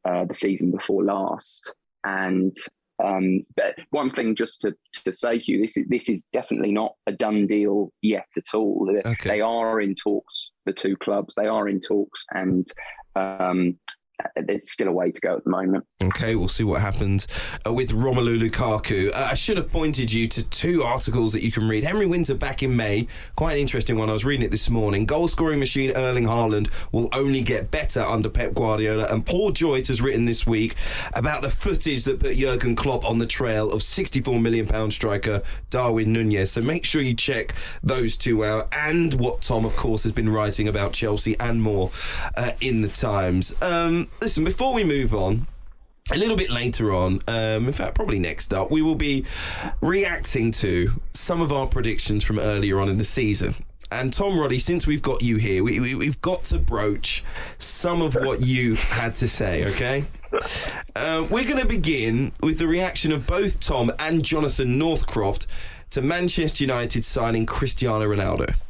uh, the season before last, and um, but one thing just to, to say to you, this is this is definitely not a done deal yet at all. Okay. They are in talks, the two clubs. They are in talks, and um, there's still a way to go at the moment. Okay, we'll see what happens uh, with Romelu Lukaku. Uh, I should have pointed you to two articles that you can read. Henry Winter back in May, quite an interesting one. I was reading it this morning. Goal scoring machine Erling Haaland will only get better under Pep Guardiola. And Paul Joyce has written this week about the footage that put Jurgen Klopp on the trail of 64 million pound striker Darwin Nunez. So make sure you check those two out and what Tom, of course, has been writing about Chelsea and more uh, in the Times. Um, listen, before we move on, a little bit later on, um, in fact, probably next up, we will be reacting to some of our predictions from earlier on in the season. And Tom Roddy, since we've got you here, we, we, have got to broach some of what you had to say, okay? Uh, we're going to begin with the reaction of both Tom and Jonathan Northcroft to Manchester United signing Cristiano Ronaldo.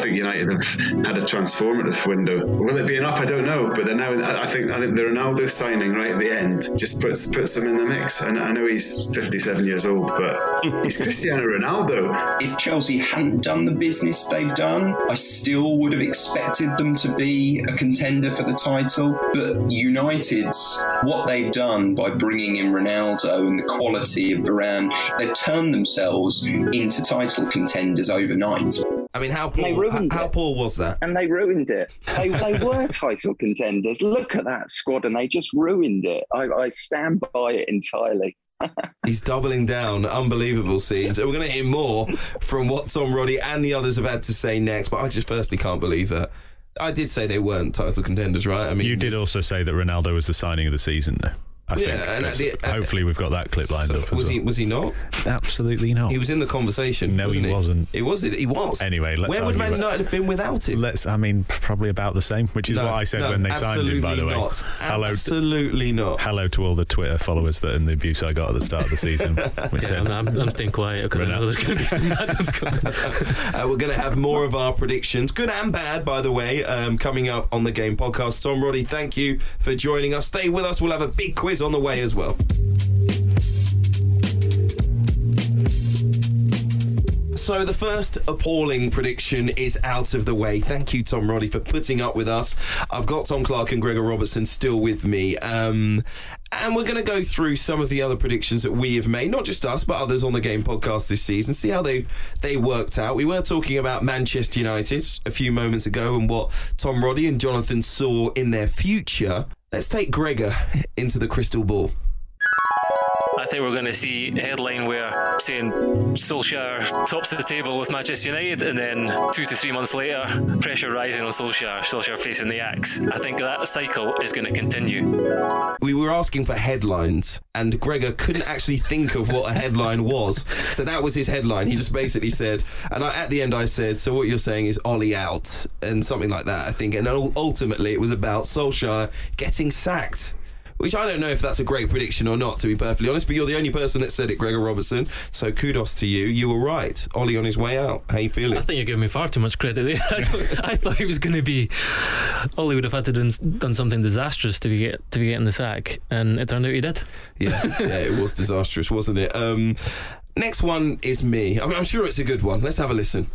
I think United have had a transformative window. Will it be enough? I don't know. But they're now. I think. I think the Ronaldo signing right at the end just puts puts him in the mix. And I know he's 57 years old, but he's Cristiano Ronaldo. If Chelsea hadn't done the business they've done, I still would have expected them to be a contender for the title. But United's what they've done by bringing in Ronaldo and the quality of Varane, they've turned themselves into title contenders overnight. I mean, how poor, how, how poor was that? And they ruined it. They, they were title contenders. Look at that squad, and they just ruined it. I, I stand by it entirely. He's doubling down. Unbelievable scenes. And we're going to hear more from what Tom Roddy and the others have had to say next. But I just firstly can't believe that. I did say they weren't title contenders, right? I mean, you did also say that Ronaldo was the signing of the season, though. I yeah, think. The, hopefully, we've got that clip lined so up. Was he? Well. Was he not? Absolutely not. He was in the conversation. No, he, he, wasn't. He was. He was. Anyway, where would Man United have been without him? Let's. I mean, probably about the same, which is no, what I said no, when they signed him. By the way, not. hello, absolutely not. Hello to all the Twitter followers that and the abuse I got at the start of the season. yeah, said, I'm, I'm, staying quiet because I know there's going to be some madness coming. uh, we're going to have more of our predictions, good and bad, by the way, um, coming up on the Game Podcast. Tom Roddy, thank you for joining us. Stay with us. We'll have a big quiz on the way as well. So the first appalling prediction is out of the way. Thank you, Tom Roddy, for putting up with us. I've got Tom Clarke and Gregor Robertson still with me. Um, and we're going to go through some of the other predictions that we have made, not just us, but others on the Game podcast this season, see how they, they worked out. We were talking about Manchester United a few moments ago and what Tom Roddy and Jonathan saw in their future. Let's take Gregor into the crystal ball. I think we're going to see a headline where saying Solskjaer tops the table with Manchester United, and then two to three months later, pressure rising on Solskjaer, Solskjaer facing the axe. I think that cycle is going to continue. We were asking for headlines, and Gregor couldn't actually think of what a headline was. So that was his headline. He just basically said, and I, at the end I said, "So what you're saying is Ollie out," and something like that. I think, and ultimately it was about Solskjaer getting sacked. Which I don't know if that's a great prediction or not, to be perfectly honest. But you're the only person that said it, Gregor Robertson. So kudos to you. You were right. Ollie on his way out. How you feeling? I think you're giving me far too much credit there. I, I thought he was going to be. Ollie would have had to done, done something disastrous to be get to be getting the sack, and it turned out he did. Yeah, yeah, it was disastrous, wasn't it? Um, next one is me. I'm, I'm sure it's a good one. Let's have a listen.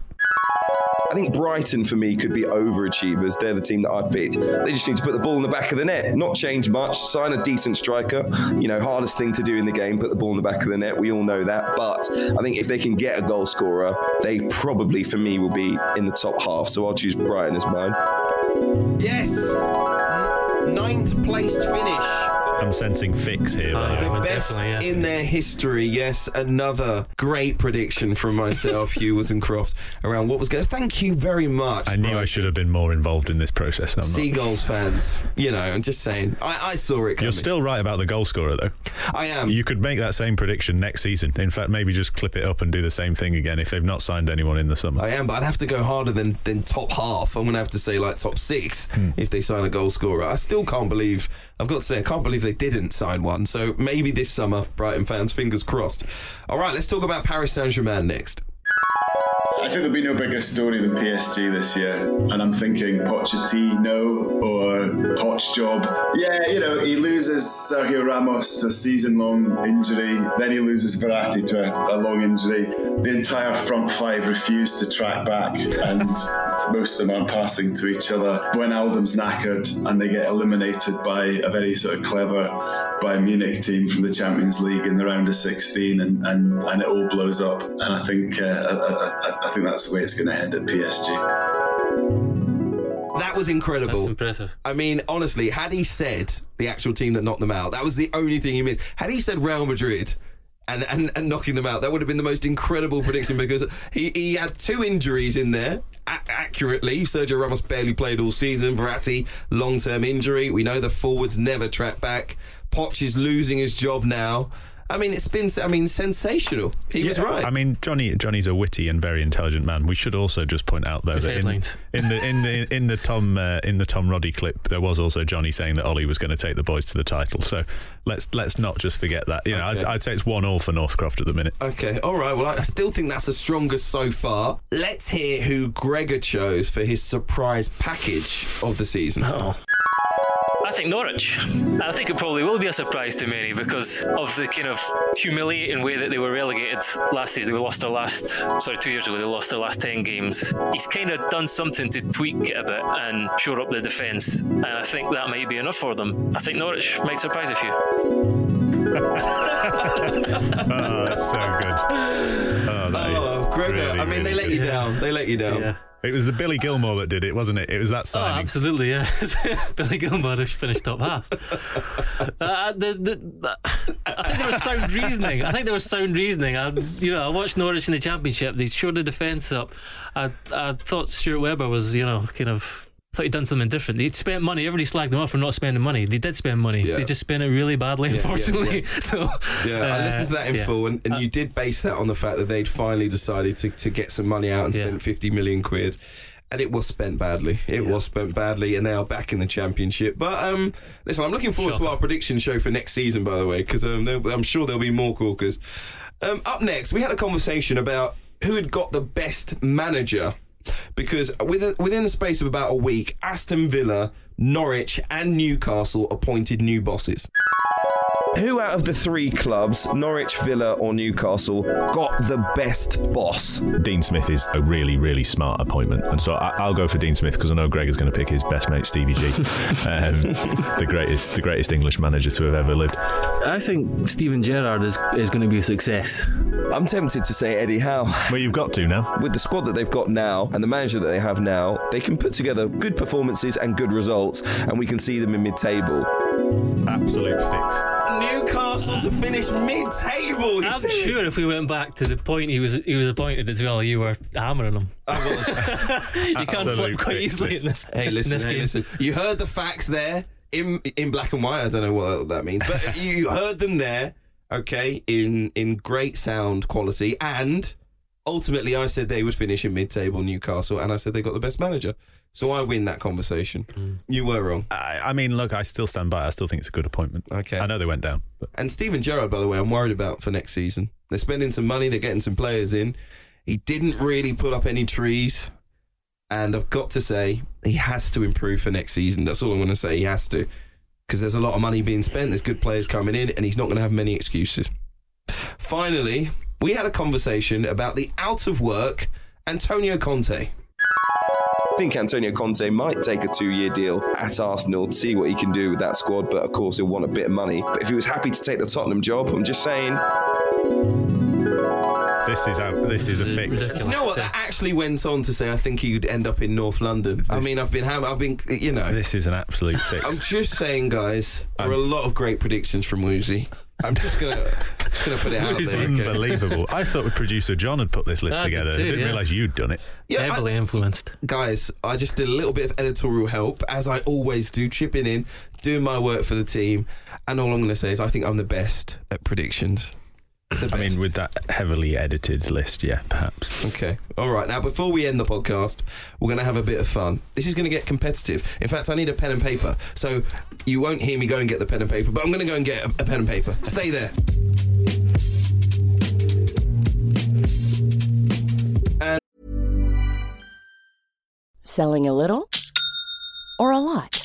I think Brighton for me could be overachievers. They're the team that I've picked. They just need to put the ball in the back of the net, not change much, sign a decent striker. You know, hardest thing to do in the game, put the ball in the back of the net. We all know that. But I think if they can get a goal scorer, they probably for me will be in the top half. So I'll choose Brighton as mine. Yes, ninth placed finish. I'm sensing fix here. Oh, mate. The well, best definitely, yeah. in their history. Yes, another great prediction from myself, Hugh and Croft, around what was going to. Thank you very much. I knew I should have been more involved in this process. I'm not. Seagulls fans, you know, I'm just saying. I, I saw it coming. You're still right about the goal scorer, though. I am. You could make that same prediction next season. In fact, maybe just clip it up and do the same thing again if they've not signed anyone in the summer. I am, but I'd have to go harder than, than top half. I'm going to have to say like top six Hmm. if they sign a goal scorer. I still can't believe, I've got to say, I can't believe they didn't sign one. So maybe this summer, Brighton fans, fingers crossed. All right, let's talk about Paris Saint Germain next. I think there'll be no bigger story than PSG this year, and I'm thinking Pochettino or Poch job. Yeah, you know, he loses Sergio Ramos to a season-long injury, then he loses Verratti to a, a long injury. The entire front five refuse to track back, and most of them are passing to each other. When Aldam's knackered, and they get eliminated by a very sort of clever Bayern Munich team from the Champions League in the round of 16, and, and, and it all blows up. And I think uh, I, I, I think that's the way it's going to end at PSG. That was incredible. That's incredible. impressive. I mean, honestly, had he said the actual team that knocked them out, that was the only thing he missed. Had he said Real Madrid and, and, and knocking them out, that would have been the most incredible prediction because he, he had two injuries in there. Accurately, Sergio Ramos barely played all season. Verratti, long term injury. We know the forwards never track back. Poch is losing his job now. I mean, it's been, I mean, sensational. He was right. I mean, Johnny Johnny's a witty and very intelligent man. We should also just point out though His that in, in the in the in the Tom uh, in the Tom Roddy clip, there was also Johnny saying that Ollie was going to take the boys to the title. So let's let's not just forget that. You know, Okay. I'd, I'd say it's one all for Northcroft at the minute. Okay, all right. Well, I I still think that's the strongest so far. Let's hear who Gregor chose for his surprise package of the season. Oh. I think Norwich. I think it probably will be a surprise to many because of the kind of humiliating way that they were relegated last season. They lost their last, sorry, two years ago, they lost their last 10 games. He's kind of done something to tweak it a bit and shore up the defence. And I think that might be enough for them. I think Norwich might surprise a few. Oh, that's so good. Oh, that oh, is Oh, Gregor, really, I mean, they let good. you down. They let you down. Yeah. It was the Billy Gilmour that did it, wasn't it? It was that signing. Oh, signing. absolutely, yeah. Billy Gilmour has finished top half. Uh, the, the, the, I think there was sound reasoning. I think there was sound reasoning. I, you know, I watched Norwich in the Championship. They showed the defence up. I, I thought Stuart Webber was, you know, kind of. I thought he'd done something different. He'd spent money. Everybody slagged them off for not spending money. They did spend money. Yeah. They just spent it really badly, yeah, unfortunately. So Yeah, I uh, listened to that in yeah. full, and, and you did base that on the fact that they'd finally decided to, to get some money out and Yeah. spend 50 million quid. And it was spent badly. It was spent badly, and they are back in the championship. But um, listen, I'm looking forward to our prediction show for next season, by the way, because um, I'm sure there'll be more corkers. Um, up next, we had a conversation about who had got the best manager. Because within, within the space of about a week, Aston Villa, Norwich, and Newcastle appointed new bosses. Who out of the three clubs, Norwich, Villa, or Newcastle, got the best boss? Dean Smith is a really, really smart appointment, and so I, I'll go for Dean Smith because I know Greg is going to pick his best mate Stevie G, um, the greatest, the greatest English manager to have ever lived. I think Steven Gerrard is, is going to be a success. I'm tempted to say Eddie Howe. Well, you've got to now. With the squad that they've got now and the manager that they have now, they can put together good performances and good results, and we can see them in mid-table. Absolute fix. Newcastle to finish mid-table. I'm said. sure if we went back to the point he was he was appointed as well, you were hammering him. I was. you can't flip quite fix. easily in this. Hey, listen, in this hey, game. listen. You heard the facts there in in black and white. I don't know what that means, but you heard them there. Okay, in in great sound quality, and ultimately, I said they would finish in mid-table Newcastle, and I said they got the best manager. So I win that conversation. You were wrong. I, I mean, look, I still stand by. it. I still think it's a good appointment. Okay. I know they went down, but And Steven Gerrard, by the way, I'm worried about for next season. They're spending some money, they're getting some players in. He didn't really put up any trees. And I've got to say, he has to improve for next season. That's all I'm going to say. He has to. Because there's a lot of money being spent, there's good players coming in, and he's not going to have many excuses. Finally, we had a conversation about the out of work Antonio Conte. I think Antonio Conte might take a two year deal at Arsenal to see what he can do with that squad, but of course he'll want a bit of money. But if he was happy to take the Tottenham job, I'm just saying, this is out, this is a fix. Do you know what? That actually went on to say, I think you'd end up in North London. I mean, I've been, ha- I've been, you know. This is an absolute fix. I'm just saying, guys. There are a lot of great predictions from Woozy. I'm just gonna, just gonna put it out It's there. okay? unbelievable. I thought producer John had put this list I did together. I too, didn't yeah. realise you'd done it. Yeah, I- Heavily influenced. guys, I just did a little bit of editorial help, as I always do, chipping in, doing my work for the team. And all I'm going to say is, I think I'm the best at predictions. The I mean, with that heavily edited list, yeah, perhaps. Okay. All right. Now, before we end the podcast, we're going to have a bit of fun. This is going to get competitive. In fact, I need a pen and paper. So you won't hear me go and get the pen and paper, but I'm going to go and get a, a pen and paper. Stay there. Selling a little or a lot?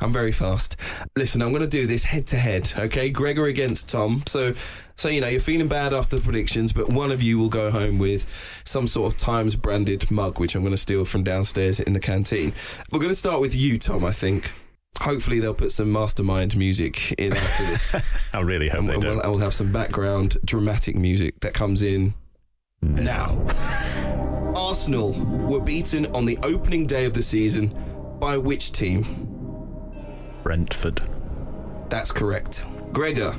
I'm very fast. Listen, I'm going to do this head to head, okay? Gregor against Tom. So, so you know you're feeling bad after the predictions, but one of you will go home with some sort of Times branded mug, which I'm going to steal from downstairs in the canteen. We're going to start with you, Tom. I think. Hopefully they'll put some mastermind music in after this. I really hope and they we'll, do. we'll have some background dramatic music that comes in mm. now. Arsenal were beaten on the opening day of the season by which team? Brentford. That's correct. Gregor,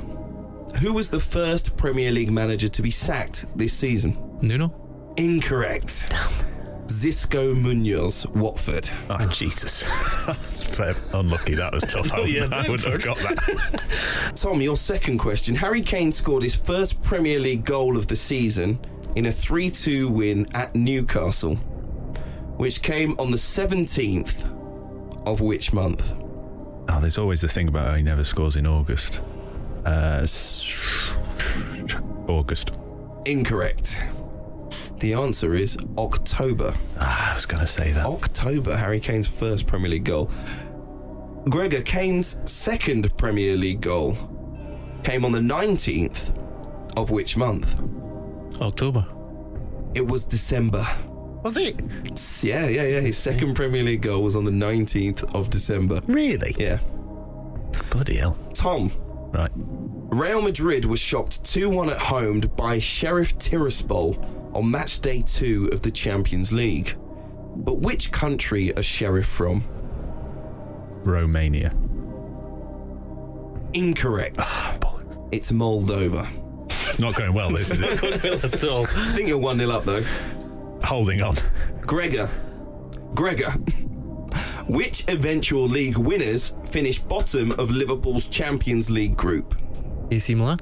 who was the first Premier League manager to be sacked this season? Nuno? Incorrect. Xisco Munoz, Watford. Oh, Jesus. so unlucky. That was tough. I, yeah, wouldn't- I wouldn't have got that. Tom, your second question. Harry Kane scored his first Premier League goal of the season in a 3 2 win at Newcastle, which came on the 17th of which month? Oh, there's always the thing about how he never scores in August. Uh, August. Incorrect. The answer is October. Ah, I was going to say that. October, Harry Kane's first Premier League goal. Gregor Kane's second Premier League goal came on the 19th of which month? October. It was December. Was it? Yeah, yeah, yeah. His second Premier League goal was on the 19th of December. Really? Yeah. Bloody hell. Tom. Right. Real Madrid was shocked 2 1 at home by Sheriff Tiraspol on match day two of the Champions League. But which country are Sheriff from? Romania. Incorrect. Ah, it's Moldova. It's not going well, this is it? at all. I think you're 1 0 up though. Holding on. Gregor. Gregor. Which eventual league winners finished bottom of Liverpool's Champions League group? AC Milan.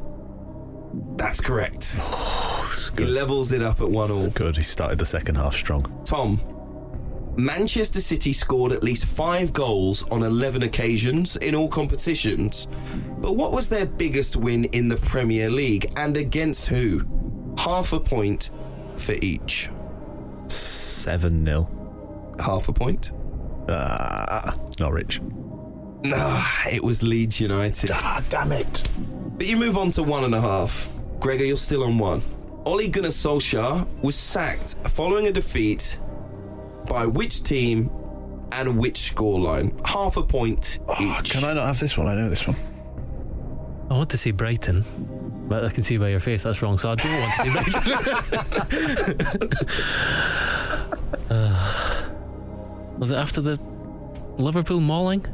That's correct. he levels it up at one all. Good. He started the second half strong. Tom. Manchester City scored at least five goals on 11 occasions in all competitions. But what was their biggest win in the Premier League and against who? Half a point for each. 7 0. Half a point? Ah, Norwich. Ah, it was Leeds United. Ah, damn it. But you move on to one and a half. Gregor, you're still on one. Ole Gunnar Solskjaer was sacked following a defeat by which team and which scoreline? Half a point Oh, each. can I not have this one? I know this one. I want to see Brighton, but I can see by your face that's wrong. So I don't want to see that. Uh, was it after the Liverpool mauling?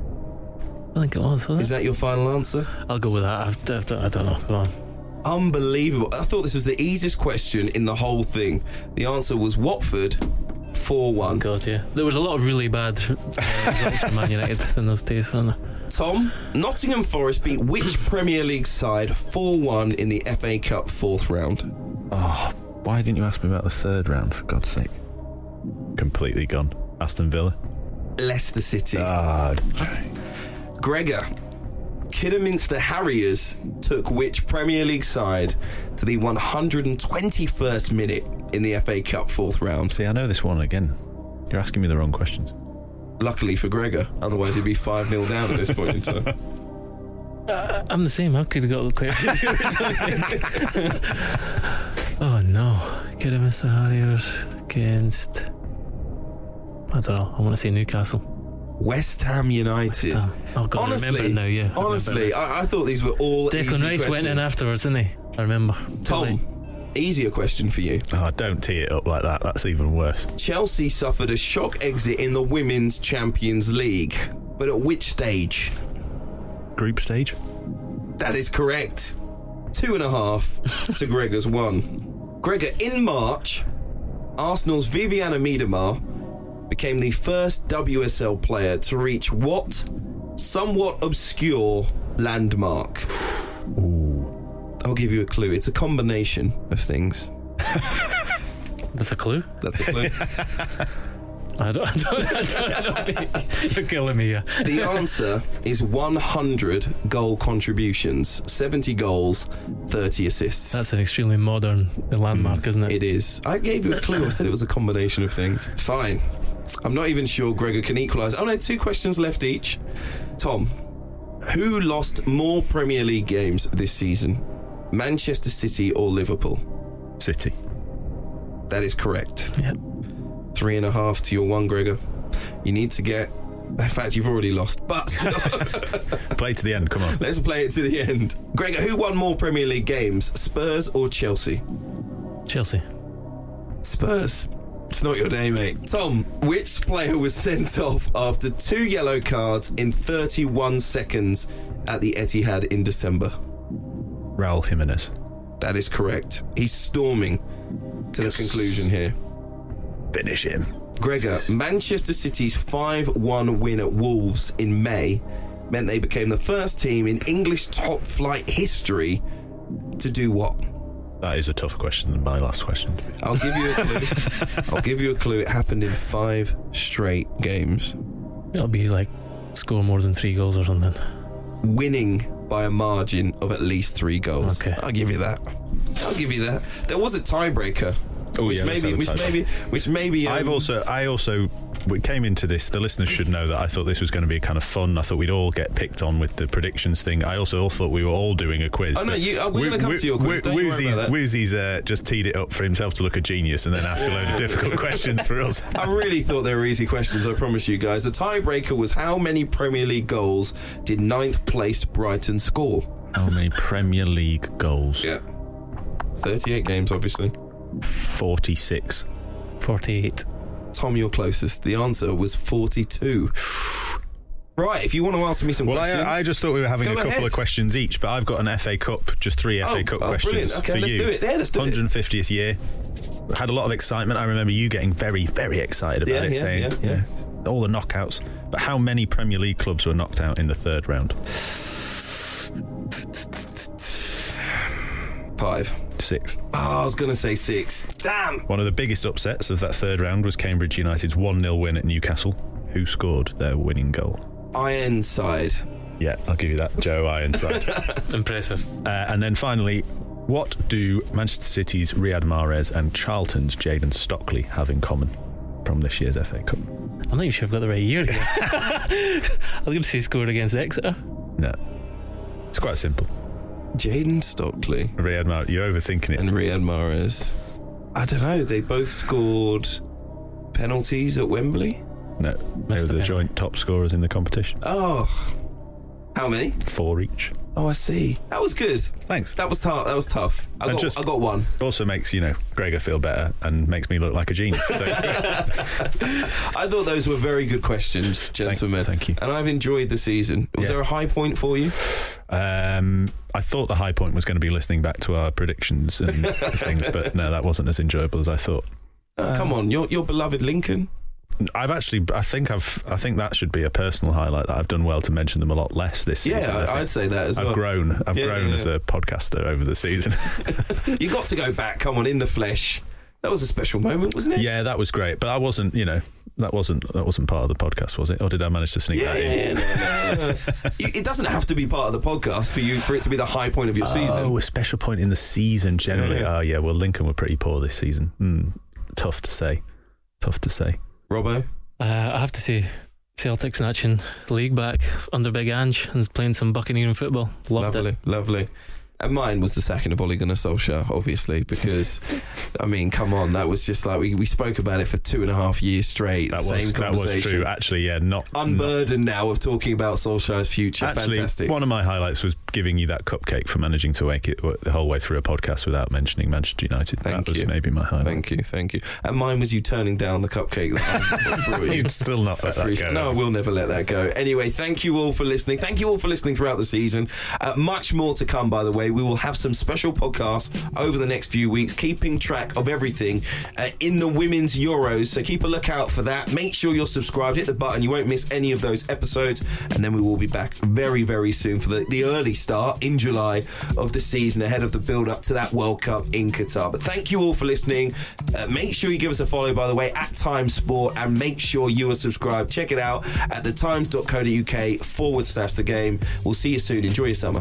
I think it was. was Is it? that your final answer? I'll go with that. I, I, don't- I don't know. Go on. Unbelievable. I thought this was the easiest question in the whole thing. The answer was Watford 4 1. God, yeah. There was a lot of really bad uh, results for Man United in those days, wasn't there? Tom, Nottingham Forest beat which Premier League side 4 1 in the FA Cup fourth round? Oh, why didn't you ask me about the third round, for God's sake? Completely gone. Aston Villa. Leicester City. Ah, Gregor, Kidderminster Harriers took which Premier League side to the 121st minute in the FA Cup fourth round? see, I know this one again. You're asking me the wrong questions. Luckily for Gregor, otherwise he'd be 5 0 down at this point in time. Uh, I'm the same. I could have got the a few or something. oh no. Could have missed the Harriers against. I don't know. I want to say Newcastle. West Ham United. Oh, oh God, I remember it now, yeah. I remember honestly, it. I, I thought these were all Declan easy Rice went in afterwards, didn't he? I remember. Tom, easier question for you. Oh, don't tee it up like that. That's even worse. Chelsea suffered a shock exit in the Women's Champions League, but at which stage? Group stage? That is correct. Two and a half to Gregor's one. Gregor, in March, Arsenal's Vivianne Miedema became the first WSL player to reach what somewhat obscure landmark? I'll give you a clue. It's a combination of things. That's a clue. That's a clue. I don't, I don't, I don't know. You're killing me here. The answer is 100 goal contributions, 70 goals, 30 assists. That's an extremely modern landmark, isn't it? It is. I gave you a clue. I said it was a combination of things. Fine. I'm not even sure Gregor can equalise. Oh no, two questions left each. Tom, who lost more Premier League games this season? Manchester City or Liverpool? City. That is correct. Yep. Three and a half to your one, Gregor. You need to get. In fact, you've already lost, but. Play to the end. Come on. Let's play it to the end. Gregor, who won more Premier League games, Spurs or Chelsea? Chelsea. Spurs. It's not your day, mate. Tom, which player was sent off after two yellow cards in 31 seconds at the Etihad in December? Raul Jimenez. That is correct. He's storming to the conclusion here. Finish him. Gregor, Manchester City's 5 1 win at Wolves in May meant they became the first team in English top flight history to do what? That is a tougher question than my last question. to be fair. I'll give you a clue. I'll give you a clue. It happened in five straight games. It'll be like score more than three goals or something. Winning by a margin of at least three goals. Okay. I'll give you that. I'll give you that. There was a tiebreaker Oh, which yeah, let's maybe, which maybe, which maybe. I've um, also, I also, we came into this. The listeners should know that I thought this was going to be kind of fun. I thought we'd all get picked on with the predictions thing. I also thought we were all doing a quiz. Oh, no, you- uh, we're gonna come to your Wo- quiz, don't you Woozy's. Woozy's uh, just teed it up for himself to look a genius and then ask a load of difficult questions for us. I really thought they were easy questions, I promise you guys. The tiebreaker was how many Premier League goals did ninth placed Brighton score? How many Premier League goals? Yeah. 38 games, obviously. 46. 48. Tom, you're closest. The answer was 42. Right, if you want to ask me some Well, uh, questions. I, I just thought we were having a couple ahead. of questions each, but I've got an FA Cup, just three FA Oh, Cup oh, questions. Okay, for let's you. do it. Yeah, let's do it. 150th year. Had a lot of excitement. I remember you getting very, very excited about Yeah, it, yeah, saying yeah, all the knockouts. But how many Premier League clubs were knocked out in the third round? Five. Six. Oh, I was going to say six. Damn. One of the biggest upsets of that third round was Cambridge United's 1 0 win at Newcastle. Who scored their winning goal? Ironside. Yeah, I'll give you that. Joe Ironside. Impressive. Uh, and then finally, what do Manchester City's Riyad Mahrez and Charlton's Jayden Stockley have in common from this year's FA Cup? I'm not even sure I've got the right year. again. I was going to say scored against Exeter. No. It's quite simple. Jayden Stockley Riyad Mahrez, you're overthinking it. and Riyad Mahrez. I don't know. They both scored penalties at Wembley. No, they were Missed the the penalty. joint top scorers in the competition. Oh. How many? Four each. Oh, I see. That was good. Thanks. That was tough. That was tough. I And got, just- I got one. Also makes, you know, Gregor feel better and makes me look like a genius. So it's great. I thought those were very good questions, gentlemen. thank you. And I've enjoyed the season. Was Yeah. there a high point for you? Um, I thought the high point was going to be listening back to our predictions and things, but no, that wasn't as enjoyable as I thought. Uh, come on, your your beloved Lincoln. I've actually, I think I've, I think that should be a personal highlight that I've done well to mention them a lot less this Yeah, season. Think. I'd say that as I've well. grown. I've Yeah, grown yeah, as a podcaster over the season. You got to go back. Come on, in the flesh. That was a special moment, wasn't it? yeah, that was great, but I wasn't, you know, that wasn't that wasn't part of the podcast, was it? Or did I manage to sneak Yeah, that in? yeah, no, no, no, no. It doesn't have to be part of the podcast for you for it to be the high point of your season. Oh, a special point in the season generally. Yeah. Oh, yeah. Well, Lincoln were pretty poor this season. Hmm. tough to say. Tough to say. Robbo. Uh, I have to say, Celtic snatching the league back under Big Ange and playing some Buccaneering football. Loved lovely, it. lovely. And mine was the second of Ole Gunnar Solskjaer, obviously, because I mean, come on, that was just like we, we spoke about it for two and a half years straight. That same was that was true. Actually, yeah, not Unburdened now of talking about Solskjaer's future. Actually, Fantastic. one of my highlights was giving you that cupcake for managing to make it the whole way through a podcast without mentioning Manchester United. Thank that was you. maybe my highlight. Thank you, thank you. And mine was you turning down the cupcake that I you. You'd still not let that go. No, we'll never let that go. Anyway, thank you all for listening. Thank you all for listening throughout the season. Uh, much more to come, by the way. We will have some special podcasts over the next few weeks, keeping track of everything uh, in the women's Euros. So keep a lookout for that. Make sure you're subscribed. Hit the button. You won't miss any of those episodes. And then we will be back very, very soon for the, the early start in July of the season ahead of the build up to that World Cup in Qatar. But thank you all for listening. Uh, make sure you give us a follow, by the way, at Times Sport, and make sure you are subscribed. Check it out at thetimes.co.uk forward slash the game. We'll see you soon. Enjoy your summer.